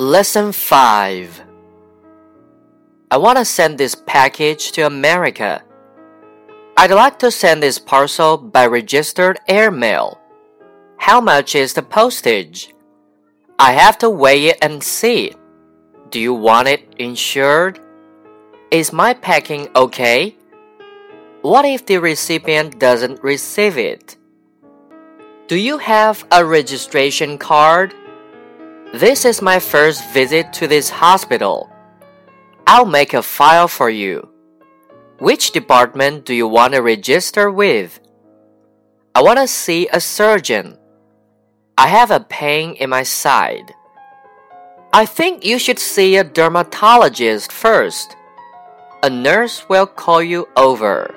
Lesson 5 I want to send this package to America. I'd like to send this parcel by registered airmail. How much is the postage? I have to weigh it and see. Do you want it insured? Is my packing okay? What if the recipient doesn't receive it? Do you have a registration card? This is my first visit to this hospital. I'll make a file for you. Which department do you want to register with? I want to see a surgeon. I have a pain in my side. I think you should see a dermatologist first. A nurse will call you over.